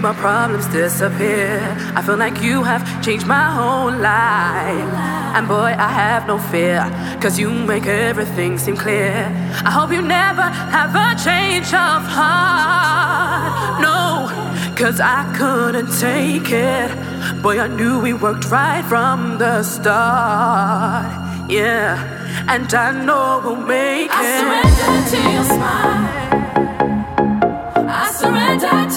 make my problems disappear. I feel like you have changed my whole life. And boy, I have no fear, cause you make everything seem clear. I hope you never have a change of heart. No, cause I couldn't take it. Boy, I knew we worked right from the start. Yeah and I know we'll make I it. I surrender to your smile.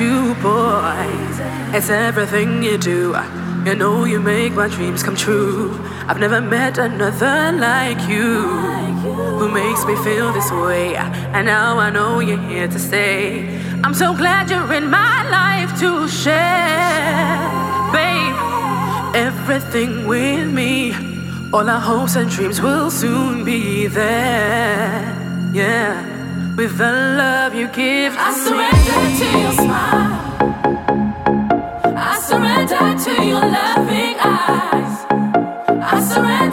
you, boy. It's everything you do. You know you make my dreams come true. I've never met another like you who makes me feel this way. And now I know you're here to stay. I'm so glad you're in my life to share, babe. Everything with me. All our hopes and dreams will soon be there. Yeah with the love you give I surrender me. to your smile. I surrender to your loving eyes. I surrender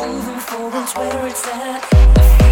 moving forwards where it's at.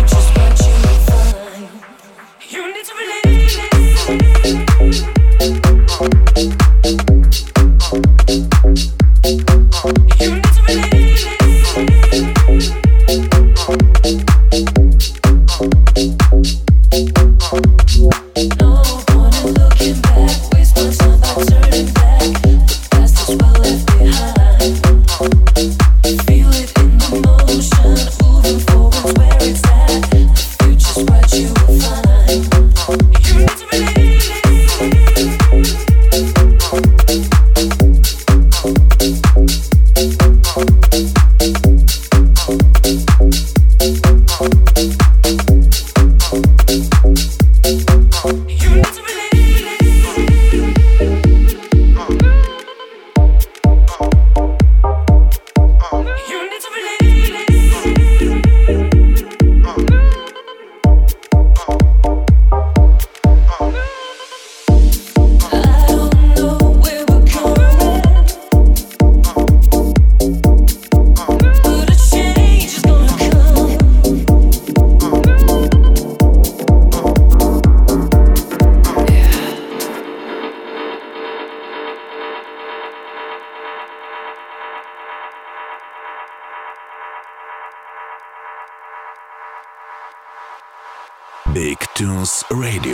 You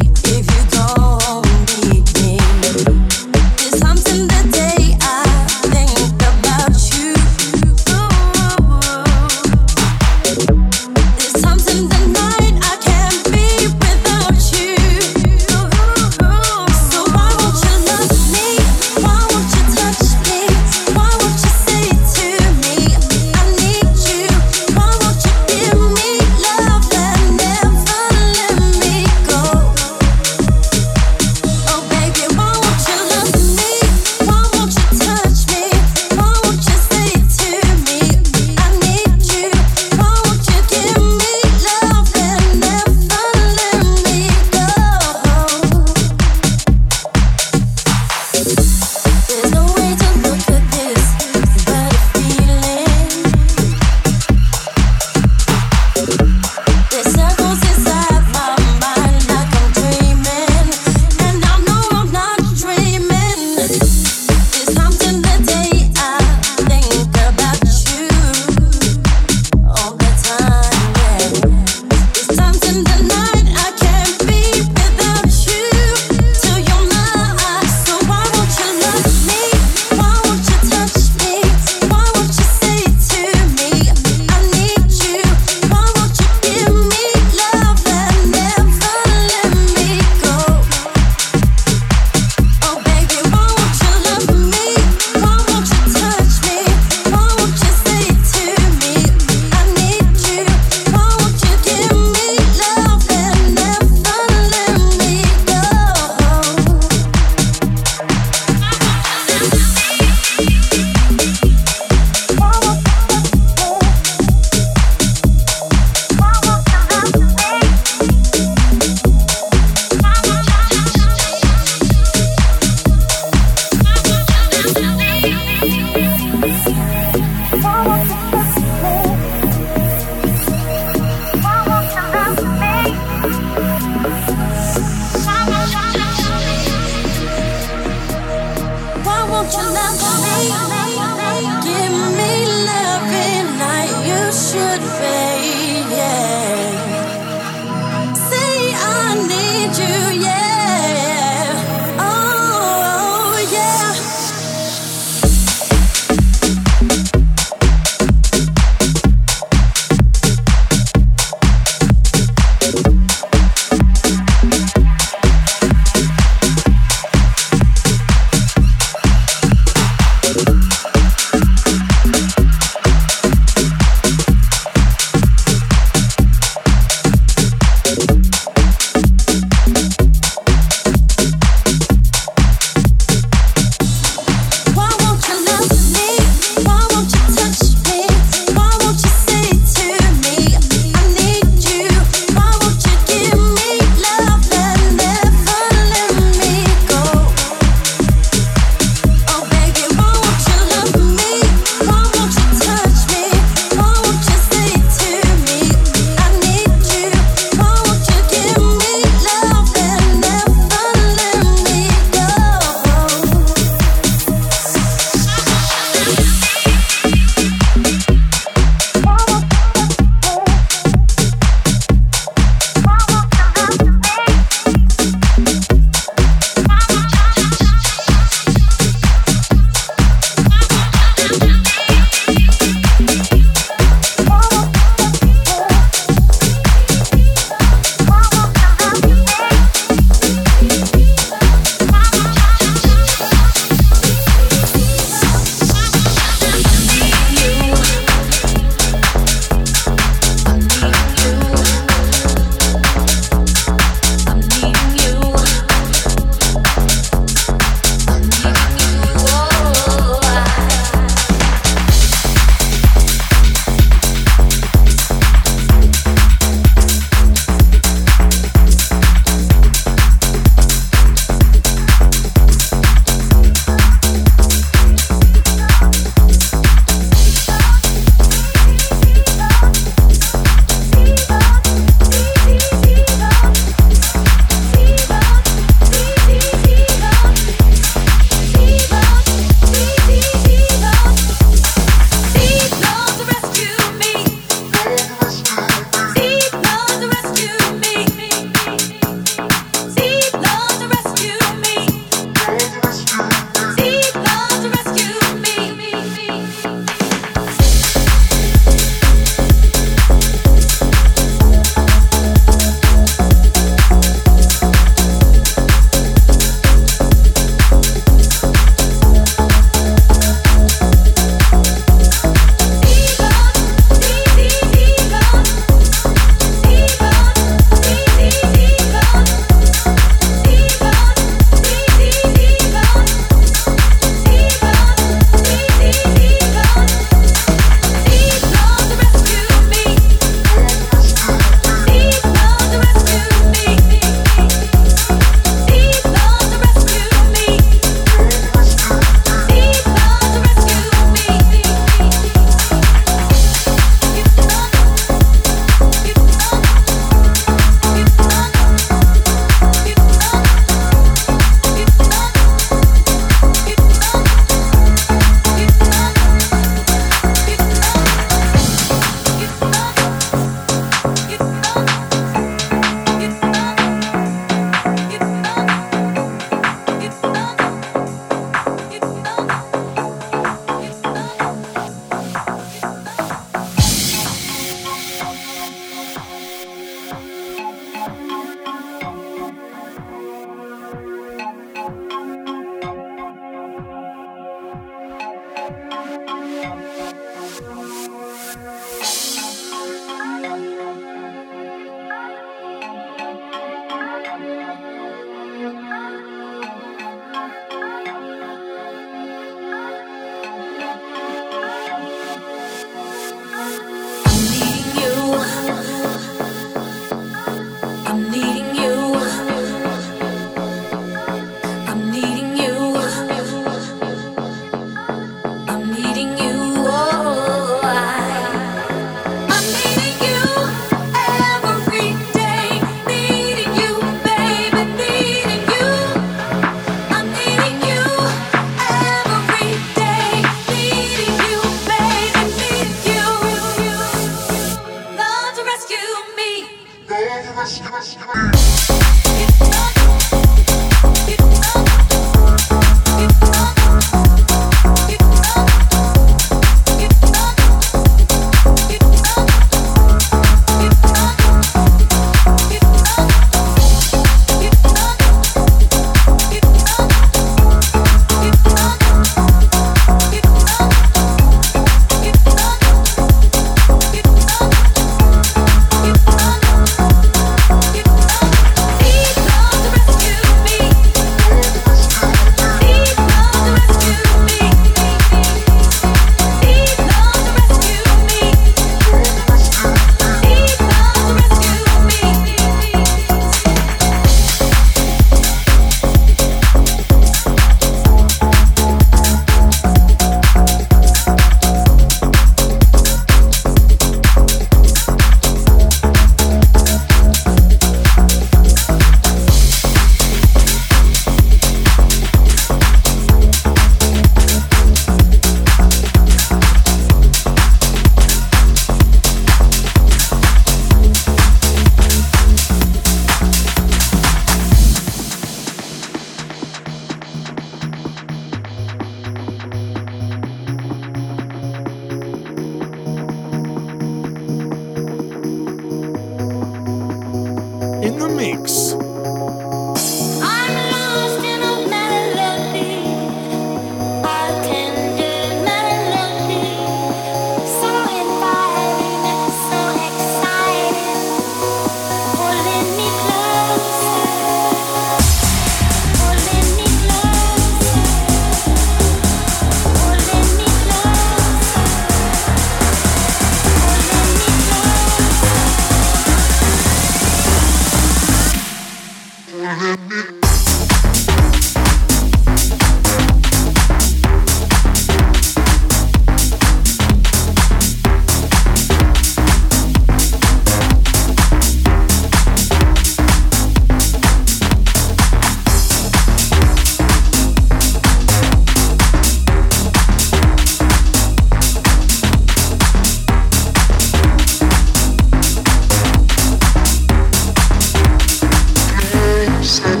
Money